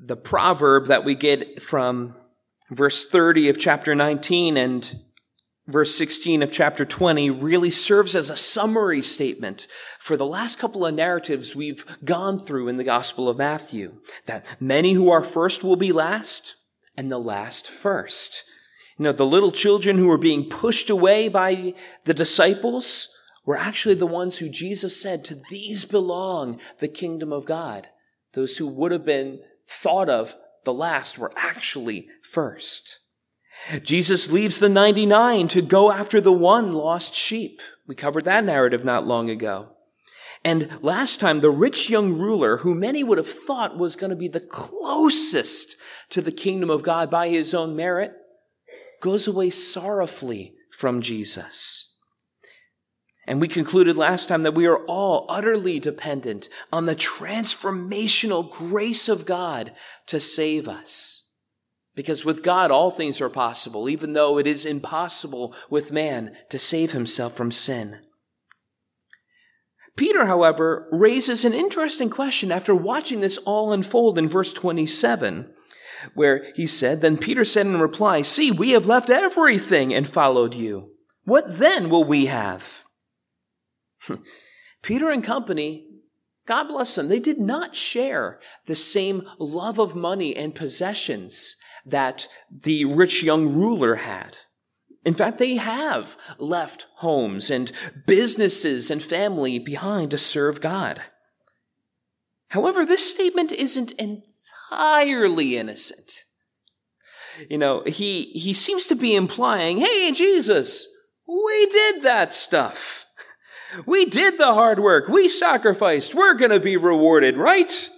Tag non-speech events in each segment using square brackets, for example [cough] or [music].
the proverb that we get from verse 30 of chapter 19 and verse 16 of chapter 20 really serves as a summary statement for the last couple of narratives we've gone through in the Gospel of Matthew. That many who are first will be last, and the last first. You know, the little children who were being pushed away by the disciples were actually the ones who Jesus said, to these belong the kingdom of God. Those who would have been thought of the last were actually first. Jesus leaves the 99 to go after the one lost sheep. We covered that narrative not long ago. And last time, the rich young ruler, who many would have thought was going to be the closest to the kingdom of God by his own merit, goes away sorrowfully from Jesus. And we concluded last time that we are all utterly dependent on the transformational grace of God to save us. Because with God, all things are possible, even though it is impossible with man to save himself from sin. Peter, however, raises an interesting question after watching this all unfold in verse 27, where he said, Then Peter said in reply, See, we have left everything and followed you. What then will we have? [laughs] Peter and company God bless them. They did not share the same love of money and possessions that the rich young ruler had. In fact, they have left homes and businesses and family behind to serve God. However, this statement isn't entirely innocent. You know, he, he seems to be implying, hey, Jesus, we did that stuff. We did the hard work. We sacrificed. We're going to be rewarded, right?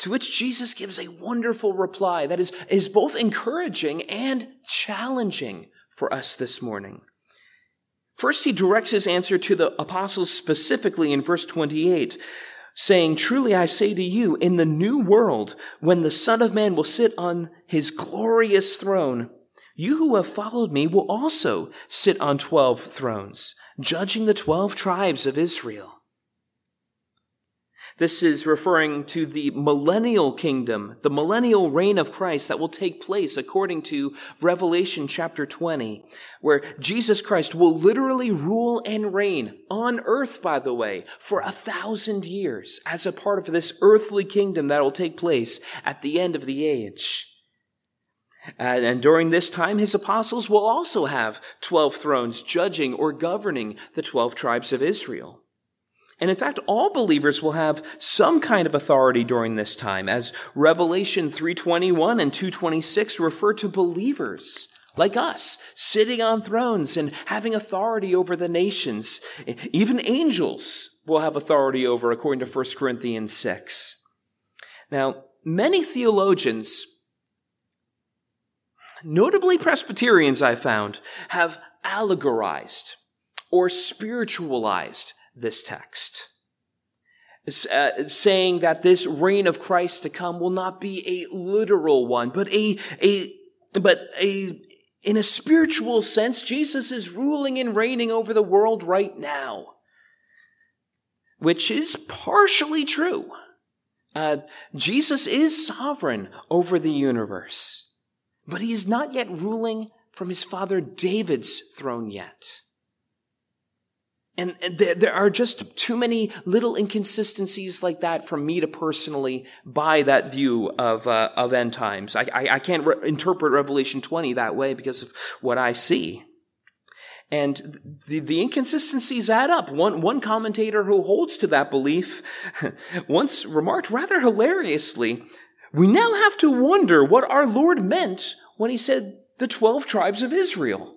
To which Jesus gives a wonderful reply that is, is both encouraging and challenging for us this morning. First, he directs his answer to the apostles specifically in verse 28, saying, Truly I say to you, in the new world, when the Son of Man will sit on his glorious throne, you who have followed me will also sit on twelve thrones, judging the twelve tribes of Israel. This is referring to the millennial kingdom, the millennial reign of Christ that will take place according to Revelation chapter 20, where Jesus Christ will literally rule and reign on earth, by the way, for a thousand years as a part of this earthly kingdom that will take place at the end of the age. And, and, during this time, his apostles will also have 12 thrones judging or governing the 12 tribes of Israel. And in fact, all believers will have some kind of authority during this time, as Revelation 321 and 226 refer to believers like us, sitting on thrones and having authority over the nations. Even angels will have authority over, according to 1 Corinthians 6. Now, many theologians, notably Presbyterians I found, have allegorized or spiritualized this text. Uh, saying that this reign of Christ to come will not be a literal one, but a, a, but a, in a spiritual sense, Jesus is ruling and reigning over the world right now. Which is partially true. Uh, Jesus is sovereign over the universe, but he is not yet ruling from his father David's throne yet. And there are just too many little inconsistencies like that for me to personally buy that view of, uh, of end times. I, I, I can't re- interpret Revelation 20 that way because of what I see. And the, the inconsistencies add up. One, one commentator who holds to that belief [laughs] once remarked rather hilariously, we now have to wonder what our Lord meant when he said the 12 tribes of Israel.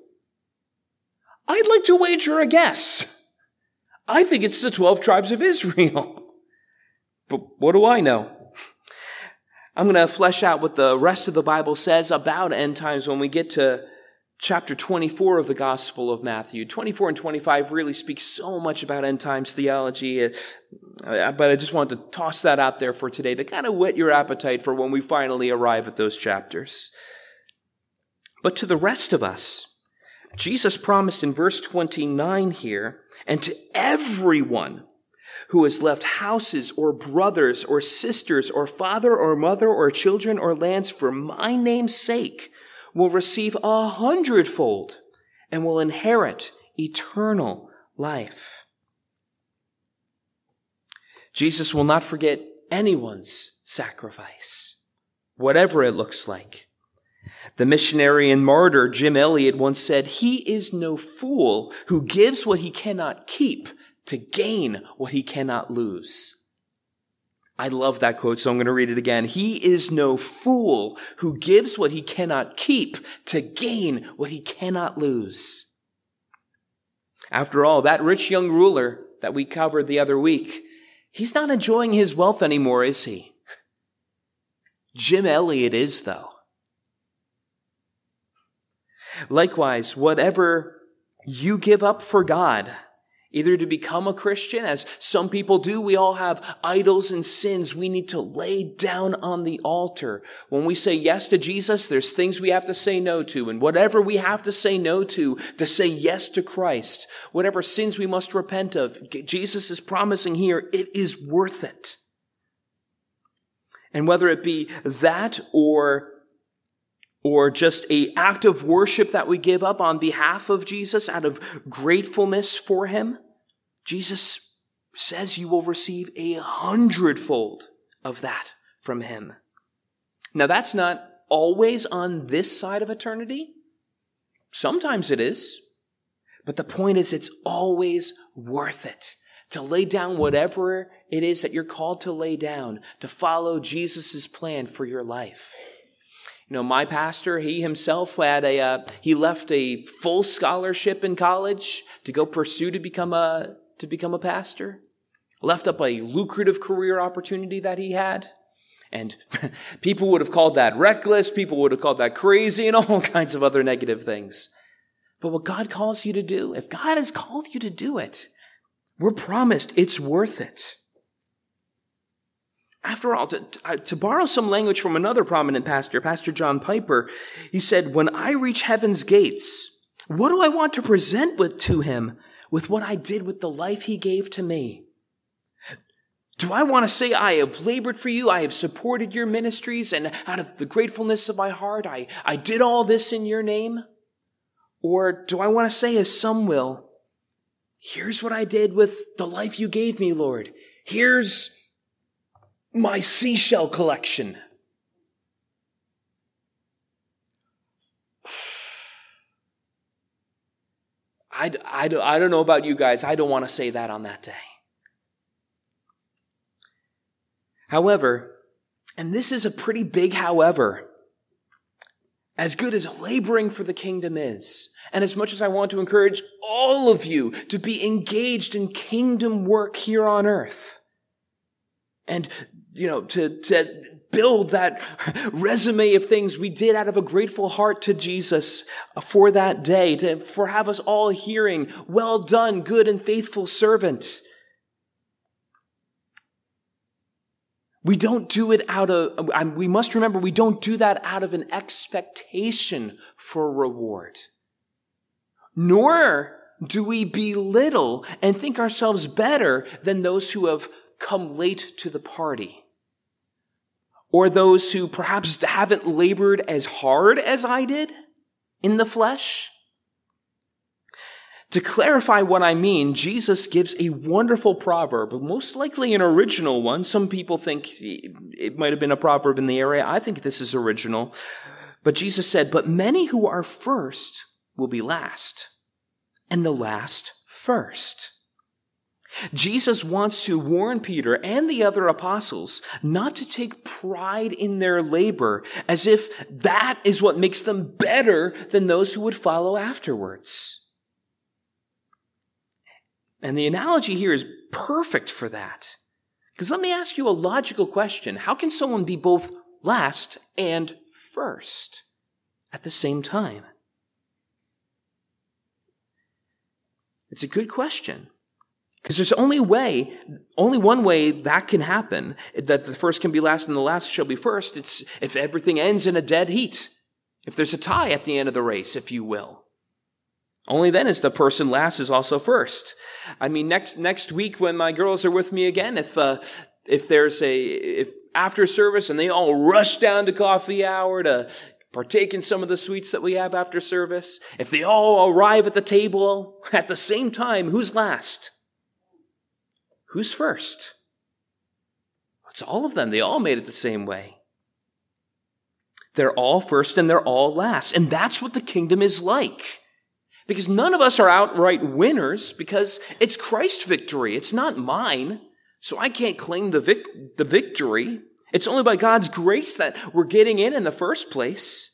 I'd like to wager a guess I think it's the 12 tribes of Israel. [laughs] But what do I know? I'm going to flesh out what the rest of the Bible says about end times when we get to chapter 24 of the Gospel of Matthew. 24 and 25 really speak so much about end times theology, uh, but I just wanted to toss that out there for today to kind of whet your appetite for when we finally arrive at those chapters. But to the rest of us, Jesus promised in verse 29 here and to everyone who has left houses or brothers or sisters or father or mother or children or lands for my name's sake will receive a hundredfold and will inherit eternal life. Jesus will not forget anyone's sacrifice, whatever it looks like. The missionary and martyr Jim Elliot once said, He is no fool who gives what he cannot keep to gain what he cannot lose. I love that quote, so I'm going to read it again. He is no fool who gives what he cannot keep to gain what he cannot lose. After all, that rich young ruler that we covered the other week, he's not enjoying his wealth anymore, is he? Jim Elliot is, though. Likewise, whatever you give up for God, Either to become a Christian, as some people do, we all have idols and sins we need to lay down on the altar. When we say yes to Jesus, there's things we have to say no to. And whatever we have to say no to, to say yes to Christ, whatever sins we must repent of, Jesus is promising here, it is worth it. And whether it be that or or just a act of worship that we give up on behalf of Jesus out of gratefulness for him, Jesus says you will receive a hundredfold of that from him. Now that's not always on this side of eternity. Sometimes it is. But the point is it's always worth it to lay down whatever it is that you're called to lay down, to follow Jesus' plan for your life. You know, my pastor, he himself had a, uh, he left a full scholarship in college to go pursue to become a, to become a pastor. Left up a lucrative career opportunity that he had. And [laughs] people would have called that reckless. People would have called that crazy and [laughs] all kinds of other negative things. But what God calls you to do, if God has called you to do it, we're promised it's worth it. After all, to, to, borrow some language from another prominent pastor, Pastor John Piper, he said, When I reach heaven's gates, what do I want to present with to him with what I did with the life he gave to me? Do I want to say, I have labored for you, I have supported your ministries, and out of the gratefulness of my heart, I, I did all this in your name? Or do I want to say, as some will, here's what I did with the life you gave me, Lord. Here's my seashell collection. [sighs] I, I, I don't know about you guys. I don't want to say that on that day. However, and this is a pretty big however, as good as laboring for the kingdom is, and as much as I want to encourage all of you to be engaged in kingdom work here on earth, and you know, to, to build that resume of things we did out of a grateful heart to Jesus uh, for that day, to, for have us all hearing, well done, good and faithful servant. We don't do it out of, we must remember we don't do that out of an expectation for reward. Nor do we belittle and think ourselves better than those who have come late to the party or those who perhaps haven't labored as hard as I did in the flesh. To clarify what I mean, Jesus gives a wonderful proverb, most likely an original one. Some people think it might have been a proverb in the area. I think this is original. But Jesus said, But many who are first will be last, and the last first. Jesus wants to warn Peter and the other apostles not to take pride in their labor as if that is what makes them better than those who would follow afterwards. And the analogy here is perfect for that. Because let me ask you a logical question. How can someone be both last and first at the same time? It's a good question. Because there's only way, only one way that can happen, that the first can be last and the last shall be first. It's if everything ends in a dead heat. If there's a tie at the end of the race, if you will. Only then is the person last is also first. I mean, next next week when my girls are with me again, if uh, if there's a if after service and they all rush down to coffee hour to partake in some of the sweets that we have after service, if they all arrive at the table at the same time, who's last? Who's first? It's all of them. They all made it the same way. They're all first and they're all last. And that's what the kingdom is like. Because none of us are outright winners because it's Christ's victory. It's not mine. So I can't claim the, vic- the victory. It's only by God's grace that we're getting in in the first place.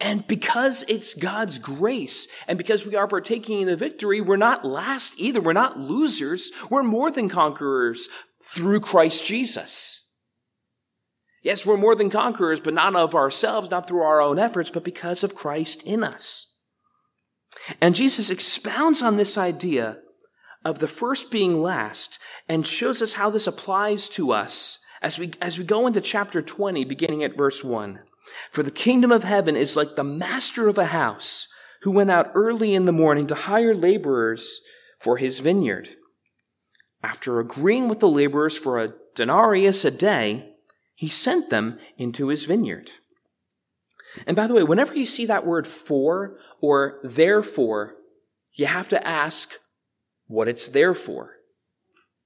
And because it's God's grace and because we are partaking in the victory, we're not last either. We're not losers. We're more than conquerors through Christ Jesus. Yes, we're more than conquerors, but not of ourselves, not through our own efforts, but because of Christ in us. And Jesus expounds on this idea of the first being last and shows us how this applies to us as we, as we go into chapter 20, beginning at verse 1. For the kingdom of heaven is like the master of a house who went out early in the morning to hire laborers for his vineyard. After agreeing with the laborers for a denarius a day, he sent them into his vineyard. And by the way, whenever you see that word for or therefore, you have to ask what it's there for.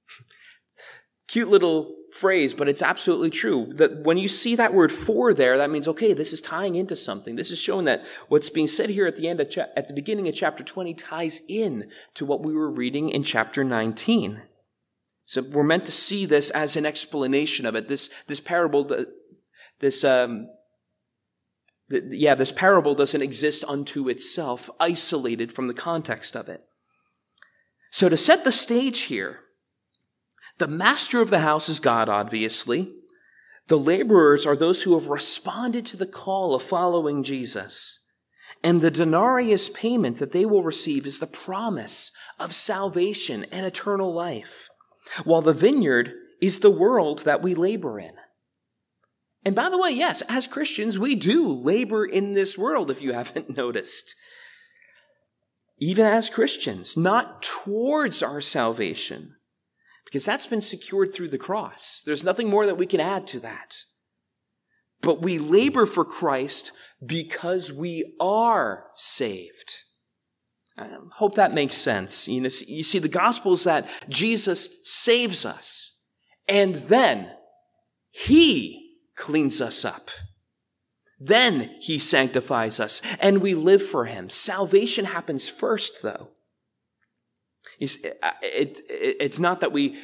[laughs] Cute little phrase, but it's absolutely true. That when you see that word for there, that means, okay, this is tying into something. This is showing that what's being said here at the end of cha- at the beginning of chapter 20 ties in to what we were reading in chapter 19. So we're meant to see this as an explanation of it. This, this parable, this, um, yeah, this parable doesn't exist unto itself, isolated from the context of it. So to set the stage here, the master of the house is God, obviously. The laborers are those who have responded to the call of following Jesus. And the denarius payment that they will receive is the promise of salvation and eternal life, while the vineyard is the world that we labor in. And by the way, yes, as Christians, we do labor in this world, if you [laughs] haven't noticed. Even as Christians, not towards our salvation, because that's been secured through the cross. There's nothing more that we can add to that. But we labor for Christ because we are saved. I hope that makes sense. You, know, you see, the gospel is that Jesus saves us, and then He cleans us up. Then He sanctifies us, and we live for Him. Salvation happens first, though. Uh, it, it, it's not that we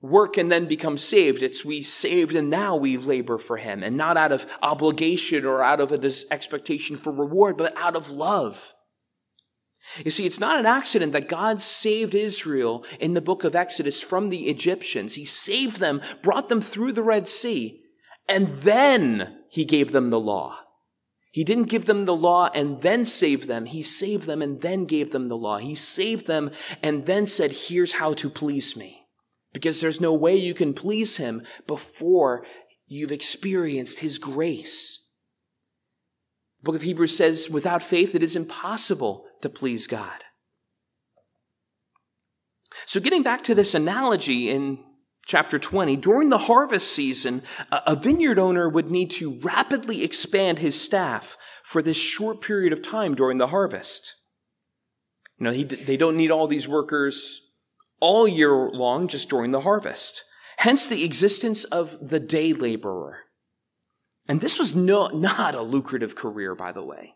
work and then become saved. It's we saved and now we labor for him and not out of obligation or out of an expectation for reward, but out of love. You see, it's not an accident that God saved Israel in the book of Exodus from the Egyptians. He saved them, brought them through the Red Sea, and then he gave them the law. He didn't give them the law and then save them. He saved them and then gave them the law. He saved them and then said, here's how to please me. Because there's no way you can please him before you've experienced his grace. The book of Hebrews says, without faith, it is impossible to please God. So getting back to this analogy in chapter 20, during the harvest season, a vineyard owner would need to rapidly expand his staff for this short period of time during the harvest. You know, he, they don't need all these workers all year long, just during the harvest. Hence the existence of the day laborer. And this was no, not a lucrative career, by the way.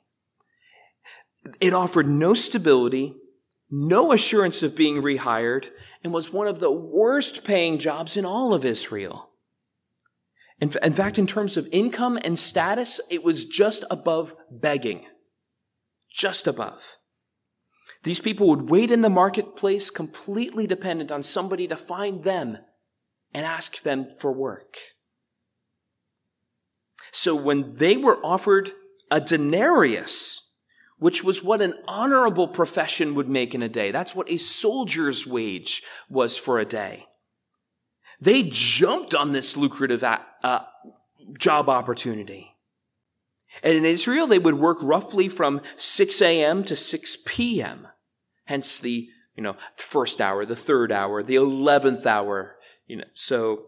It offered no stability, no assurance of being rehired, and was one of the worst paying jobs in all of Israel. In, in fact, in terms of income and status, it was just above begging. Just above. These people would wait in the marketplace completely dependent on somebody to find them and ask them for work. So when they were offered a denarius, which was what an honorable profession would make in a day. That's what a soldier's wage was for a day. They jumped on this lucrative uh, job opportunity. And in Israel, they would work roughly from 6 a.m. to 6 p.m. Hence the, you know, first hour, the third hour, the 11th hour, you know, so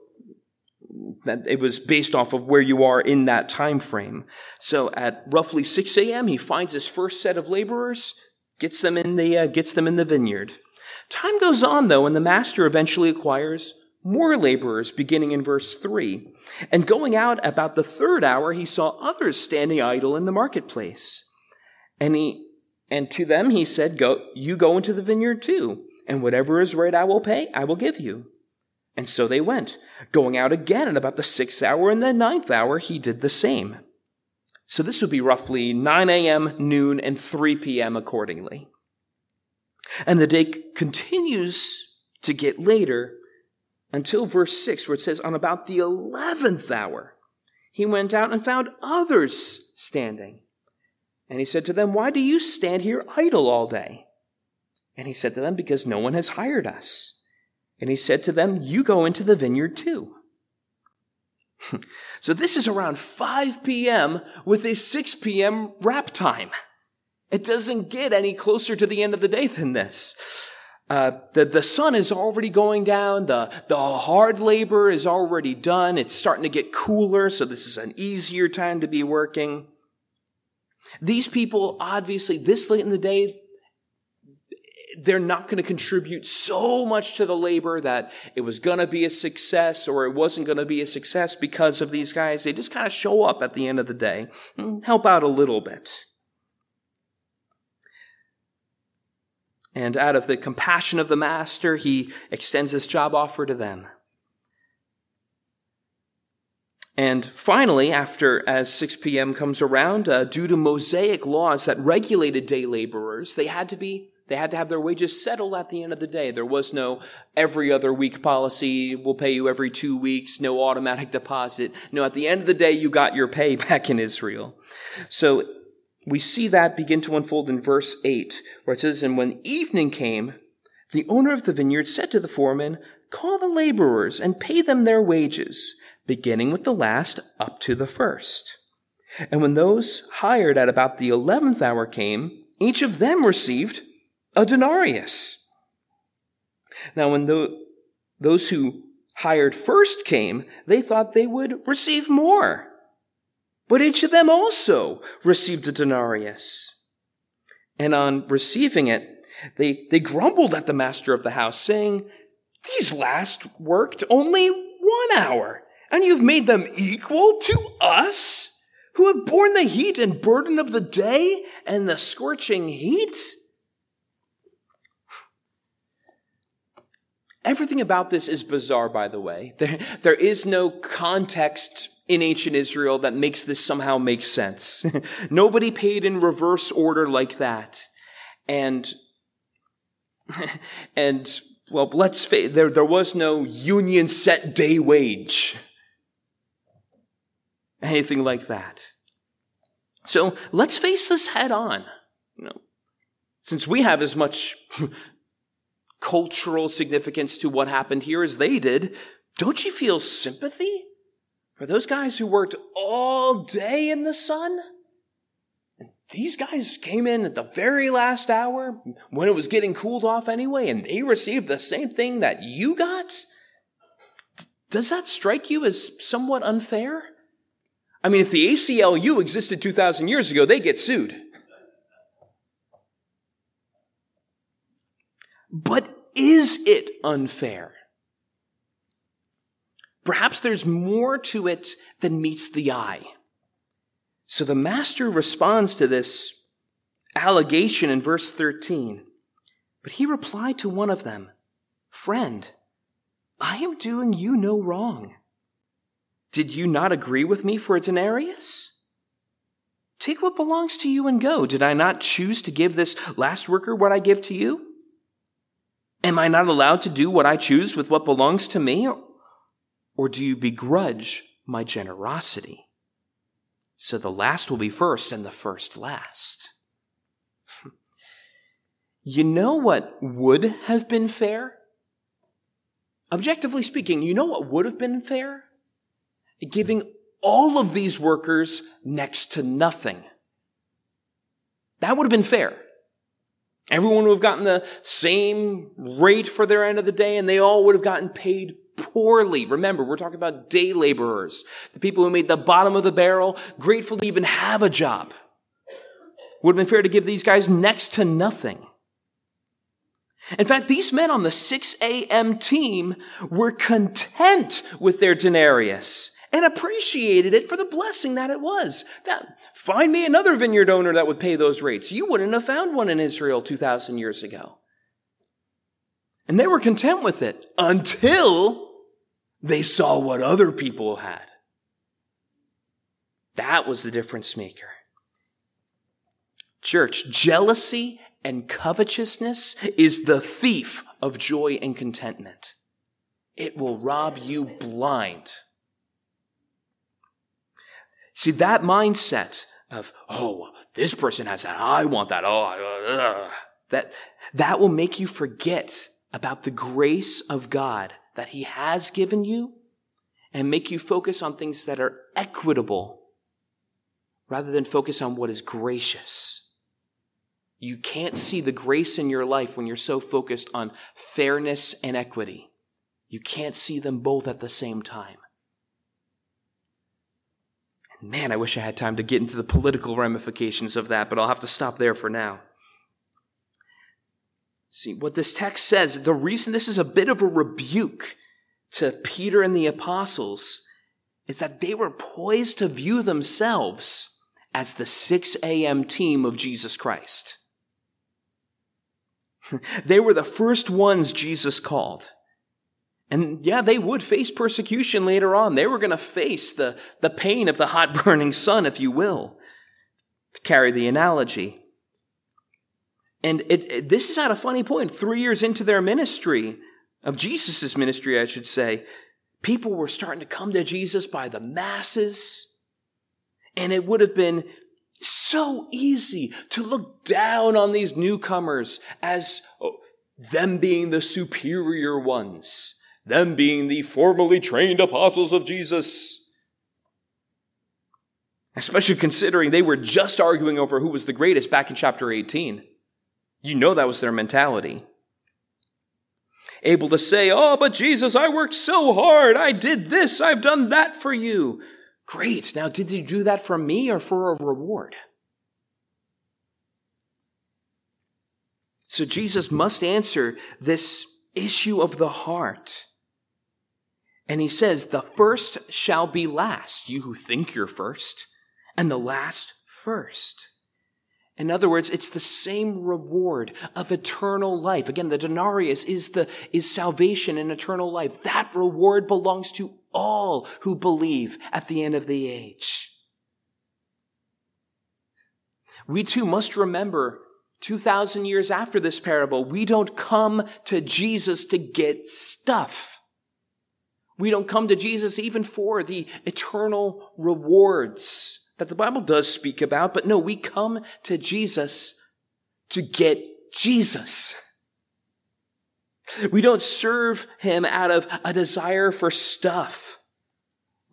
that it was based off of where you are in that time frame. So at roughly 6 a.m., he finds his first set of laborers, gets them in the, uh, gets them in the vineyard. Time goes on though, and the master eventually acquires more laborers, beginning in verse 3. And going out about the third hour, he saw others standing idle in the marketplace. And he, and to them he said, Go, you go into the vineyard too, and whatever is right I will pay, I will give you. And so they went, going out again at about the sixth hour, and the ninth hour he did the same. So this would be roughly 9 a.m., noon, and 3 p.m. accordingly. And the day continues to get later until verse 6, where it says, On about the 11th hour, he went out and found others standing. And he said to them, Why do you stand here idle all day? And he said to them, Because no one has hired us. And he said to them, You go into the vineyard too. [laughs] so this is around 5 p.m. with a 6 p.m. wrap time. It doesn't get any closer to the end of the day than this. Uh, the, the sun is already going down. The, the hard labor is already done. It's starting to get cooler, so this is an easier time to be working. These people, obviously, this late in the day, they're not going to contribute so much to the labor that it was going to be a success or it wasn't going to be a success because of these guys. They just kind of show up at the end of the day and help out a little bit. And out of the compassion of the master, he extends this job offer to them. And finally, after as 6 p.m. comes around, uh, due to Mosaic laws that regulated day laborers, they had to be they had to have their wages settled at the end of the day. There was no every other week policy. We'll pay you every two weeks. No automatic deposit. No, at the end of the day, you got your pay [laughs] back in Israel. So we see that begin to unfold in verse 8, where it says, And when evening came, the owner of the vineyard said to the foreman, Call the laborers and pay them their wages, beginning with the last up to the first. And when those hired at about the eleventh hour came, each of them received a denarius. Now, when the, those who hired first came, they thought they would receive more. But each of them also received a denarius. And on receiving it, they, they grumbled at the master of the house, saying, These last worked only one hour, and you've made them equal to us, who have borne the heat and burden of the day and the scorching heat? Everything about this is bizarre, by the way. There, there is no context in ancient Israel that makes this somehow make sense. [laughs] Nobody paid in reverse order like that. And, [laughs] and, well, let's face, there, there was no union set day wage. Anything like that. So let's face this head on. You know, since we have as much [laughs] cultural significance to what happened here as they did, don't you feel sympathy for those guys who worked all day in the sun, and these guys came in at the very last hour when it was getting cooled off anyway, and they received the same thing that you got? Does that strike you as somewhat unfair? I mean, if the ACLU existed 2,000 years ago, they get sued. But is it unfair? Perhaps there's more to it than meets the eye. So the master responds to this allegation in verse 13. But he replied to one of them, Friend, I am doing you no wrong. Did you not agree with me for a denarius? Take what belongs to you and go. Did I not choose to give this last worker what I give to you? Am I not allowed to do what I choose with what belongs to me? Or do you begrudge my generosity? So the last will be first and the first last. Hmm. You know what would have been fair? Objectively speaking, you know what would have been fair? Giving all of these workers next to nothing. That would have been fair. Everyone would have gotten the same rate for their end of the day, and they all would have gotten paid poorly. Remember, we're talking about day laborers, the people who made the bottom of the barrel, grateful to even have a job. Would have been fair to give these guys next to nothing. In fact, these men on the 6 a.m. team were content with their denarius and appreciated it for the blessing that it was. That, find me another vineyard owner that would pay those rates. You wouldn't have found one in Israel 2,000 years ago. And they were content with it until they saw what other people had. That was the difference maker. Church, jealousy and covetousness is the thief of joy and contentment. It will rob you blind See, that mindset of, oh, this person has that, I want that, oh, uh, that, that will make you forget about the grace of God that He has given you and make you focus on things that are equitable rather than focus on what is gracious. You can't see the grace in your life when you're so focused on fairness and equity. You can't see them both at the same time. Man, I wish I had time to get into the political ramifications of that, but I'll have to stop there for now. See, what this text says, the reason this is a bit of a rebuke to Peter and the apostles is that they were poised to view themselves as the 6 a.m. team of Jesus Christ. [laughs] they were the first ones Jesus called. And yeah, they would face persecution later on. They were going to face the, the pain of the hot [laughs] burning sun, if you will, to carry the analogy. And it, it, this is at a funny point. Three years into their ministry, of Jesus' ministry, I should say, people were starting to come to Jesus by the masses. And it would have been so easy to look down on these newcomers as oh, them being the superior ones them being the formally trained apostles of Jesus. Especially considering they were just arguing over who was the greatest back in chapter 18. You know that was their mentality. Able to say, Oh, but Jesus, I worked so hard. I did this. I've done that for you. Great. Now, did you do that for me or for a reward? So Jesus must answer this issue of the heart. And he says, the first shall be last, you who think you're first, and the last first. In other words, it's the same reward of eternal life. Again, the denarius is the, is salvation and eternal life. That reward belongs to all who believe at the end of the age. We too must remember 2,000 years after this parable, we don't come to Jesus to get stuff. We don't come to Jesus even for the eternal rewards that the Bible does speak about, but no, we come to Jesus to get Jesus. We don't serve him out of a desire for stuff.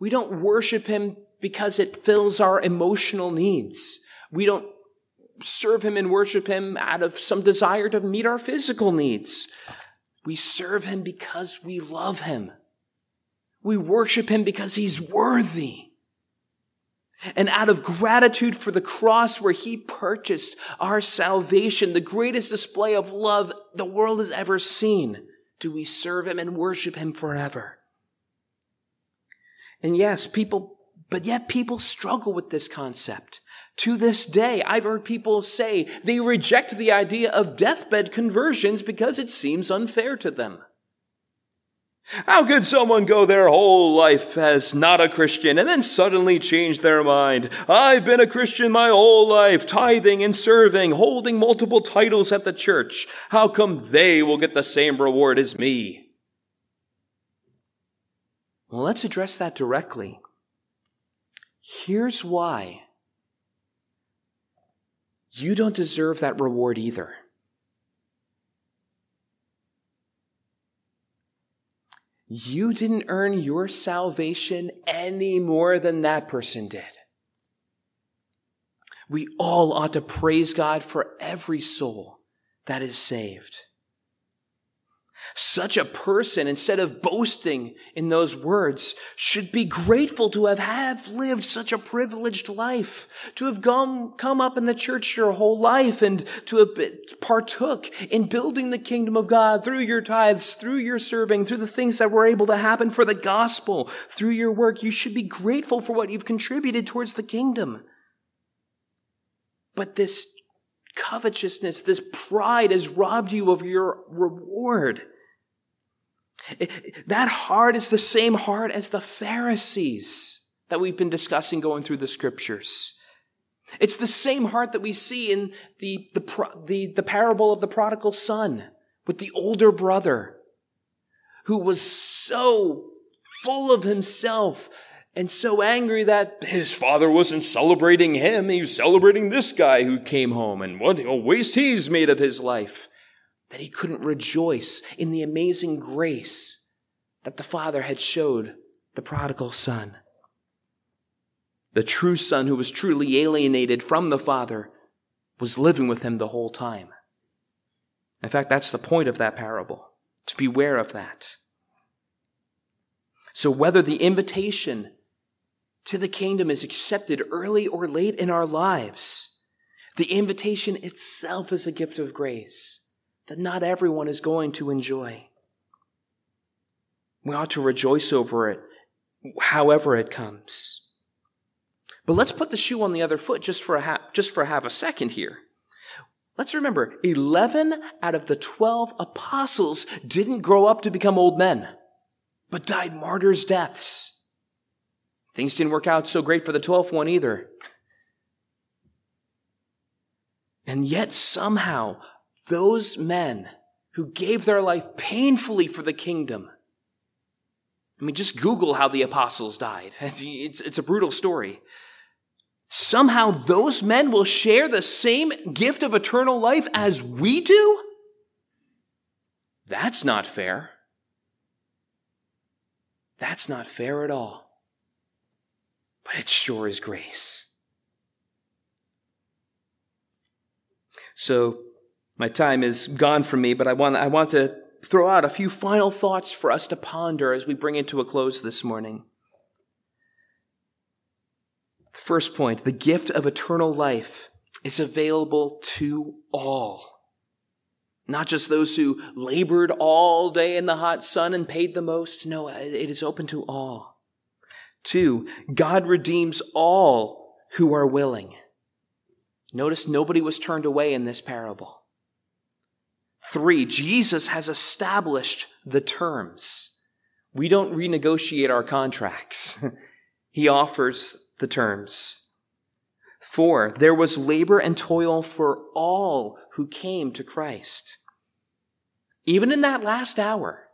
We don't worship him because it fills our emotional needs. We don't serve him and worship him out of some desire to meet our physical needs. We serve him because we love him. We worship him because he's worthy. And out of gratitude for the cross where he purchased our salvation, the greatest display of love the world has ever seen, do we serve him and worship him forever. And yes, people, but yet people struggle with this concept. To this day, I've heard people say they reject the idea of deathbed conversions because it seems unfair to them. How could someone go their whole life as not a Christian and then suddenly change their mind? I've been a Christian my whole life, tithing and serving, holding multiple titles at the church. How come they will get the same reward as me? Well, let's address that directly. Here's why. You don't deserve that reward either. You didn't earn your salvation any more than that person did. We all ought to praise God for every soul that is saved. Such a person, instead of boasting in those words, should be grateful to have, have lived such a privileged life, to have come, come up in the church your whole life and to have been, partook in building the kingdom of God through your tithes, through your serving, through the things that were able to happen for the gospel, through your work. You should be grateful for what you've contributed towards the kingdom. But this covetousness, this pride has robbed you of your reward. That heart is the same heart as the Pharisees that we've been discussing going through the scriptures. It's the same heart that we see in the, the, the, the parable of the prodigal son with the older brother who was so full of himself and so angry that his father wasn't celebrating him. He was celebrating this guy who came home and what a waste he's made of his life that he couldn't rejoice in the amazing grace that the Father had showed the prodigal son. The true son who was truly alienated from the Father was living with him the whole time. In fact, that's the point of that parable, to beware of that. So whether the invitation to the kingdom is accepted early or late in our lives, the invitation itself is a gift of grace that not everyone is going to enjoy. We ought to rejoice over it, however it comes. But let's put the shoe on the other foot just for a half, just for half a second here. Let's remember, 11 out of the 12 apostles didn't grow up to become old men, but died martyrs' deaths. Things didn't work out so great for the 12th one either. And yet somehow those men who gave their life painfully for the kingdom. I mean, just Google how the apostles died. It's, [laughs] it's, it's, a brutal story. Somehow those men will share the same gift of eternal life as we do? That's not fair. That's not fair at all. But it sure is grace. So, my time is gone from me, but I want, I want to throw out a few final thoughts for us to ponder as we bring it to a close this morning. First point, the gift of eternal life is available to all. Not just those who labored all day in the hot sun and paid the most. No, it is open to all. Two, God redeems all who are willing. Notice nobody was turned away in this parable. Three, Jesus has established the terms. We don't renegotiate our contracts. [laughs] he offers the terms. Four, there was labor and toil for all who came to Christ. Even in that last hour.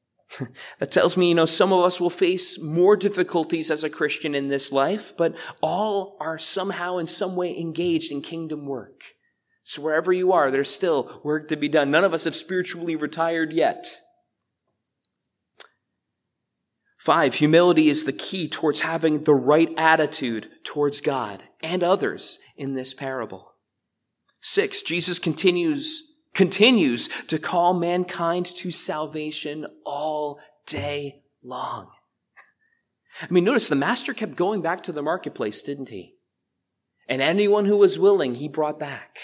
[laughs] that tells me, you know, some of us will face more difficulties as a Christian in this life, but all are somehow in some way engaged in kingdom work. So wherever you are, there's still work to be done. None of us have spiritually retired yet. Five, humility is the key towards having the right attitude towards God and others in this parable. Six, Jesus continues, continues to call mankind to salvation all day long. I mean, notice the master kept going back to the marketplace, didn't he? And anyone who was willing, he brought back.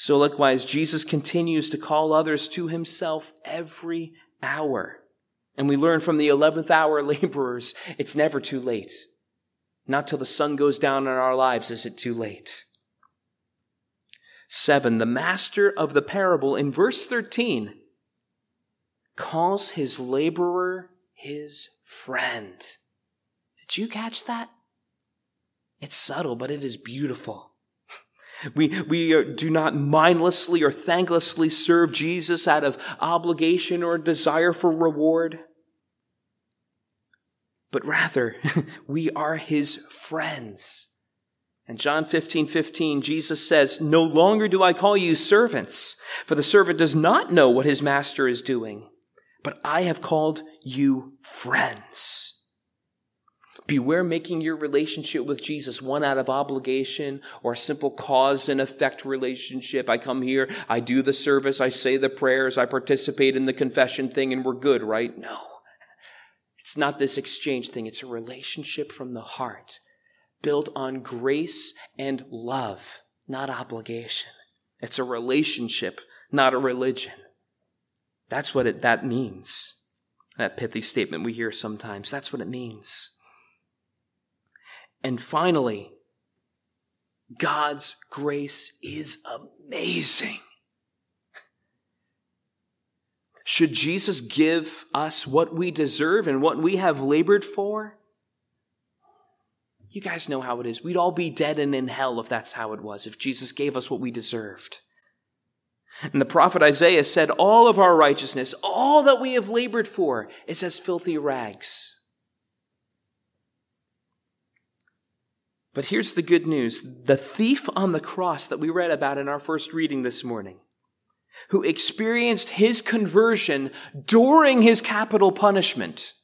So likewise, Jesus continues to call others to himself every hour. And we learn from the 11th hour [laughs] laborers, it's never too late. Not till the sun goes down in our lives is it too late. Seven, the master of the parable in verse 13 calls his laborer his friend. Did you catch that? It's subtle, but it is beautiful. We, we do not mindlessly or thanklessly serve Jesus out of obligation or desire for reward, but rather [laughs] we are his friends. And John 15, 15, Jesus says, No longer do I call you servants, for the servant does not know what his master is doing. but I have called you friends. Beware making your relationship with Jesus one out of obligation or a simple cause and effect relationship. I come here, I do the service, I say the prayers, I participate in the confession thing, and we're good, right? No. It's not this exchange thing. It's a relationship from the heart built on grace and love, not obligation. It's a relationship, not a religion. That's what it, that means. That pithy statement we hear sometimes. That's what it means. And finally, God's grace is amazing. Should Jesus give us what we deserve and what we have labored for? You guys know how it is. We'd all be dead and in hell if that's how it was, if Jesus gave us what we deserved. And the prophet Isaiah said, All of our righteousness, all that we have labored for, is as filthy rags. But here's the good news the thief on the cross that we read about in our first reading this morning, who experienced his conversion during his capital punishment.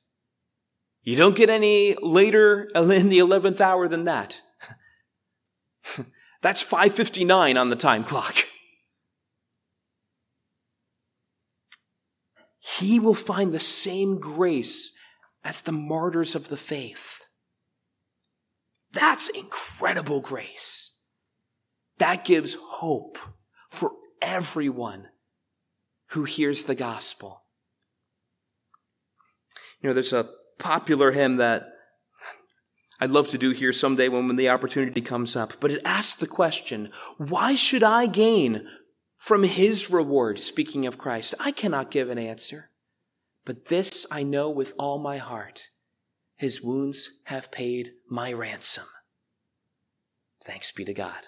You don't get any later in the 11th hour than that. [laughs] That's 559 on the time clock. He will find the same grace as the martyrs of the faith. That's incredible grace. That gives hope for everyone who hears the gospel. You know, there's a popular hymn that I'd love to do here someday when, when the opportunity comes up, but it asks the question, why should I gain from his reward? Speaking of Christ, I cannot give an answer, but this I know with all my heart. His wounds have paid my ransom. Thanks be to God.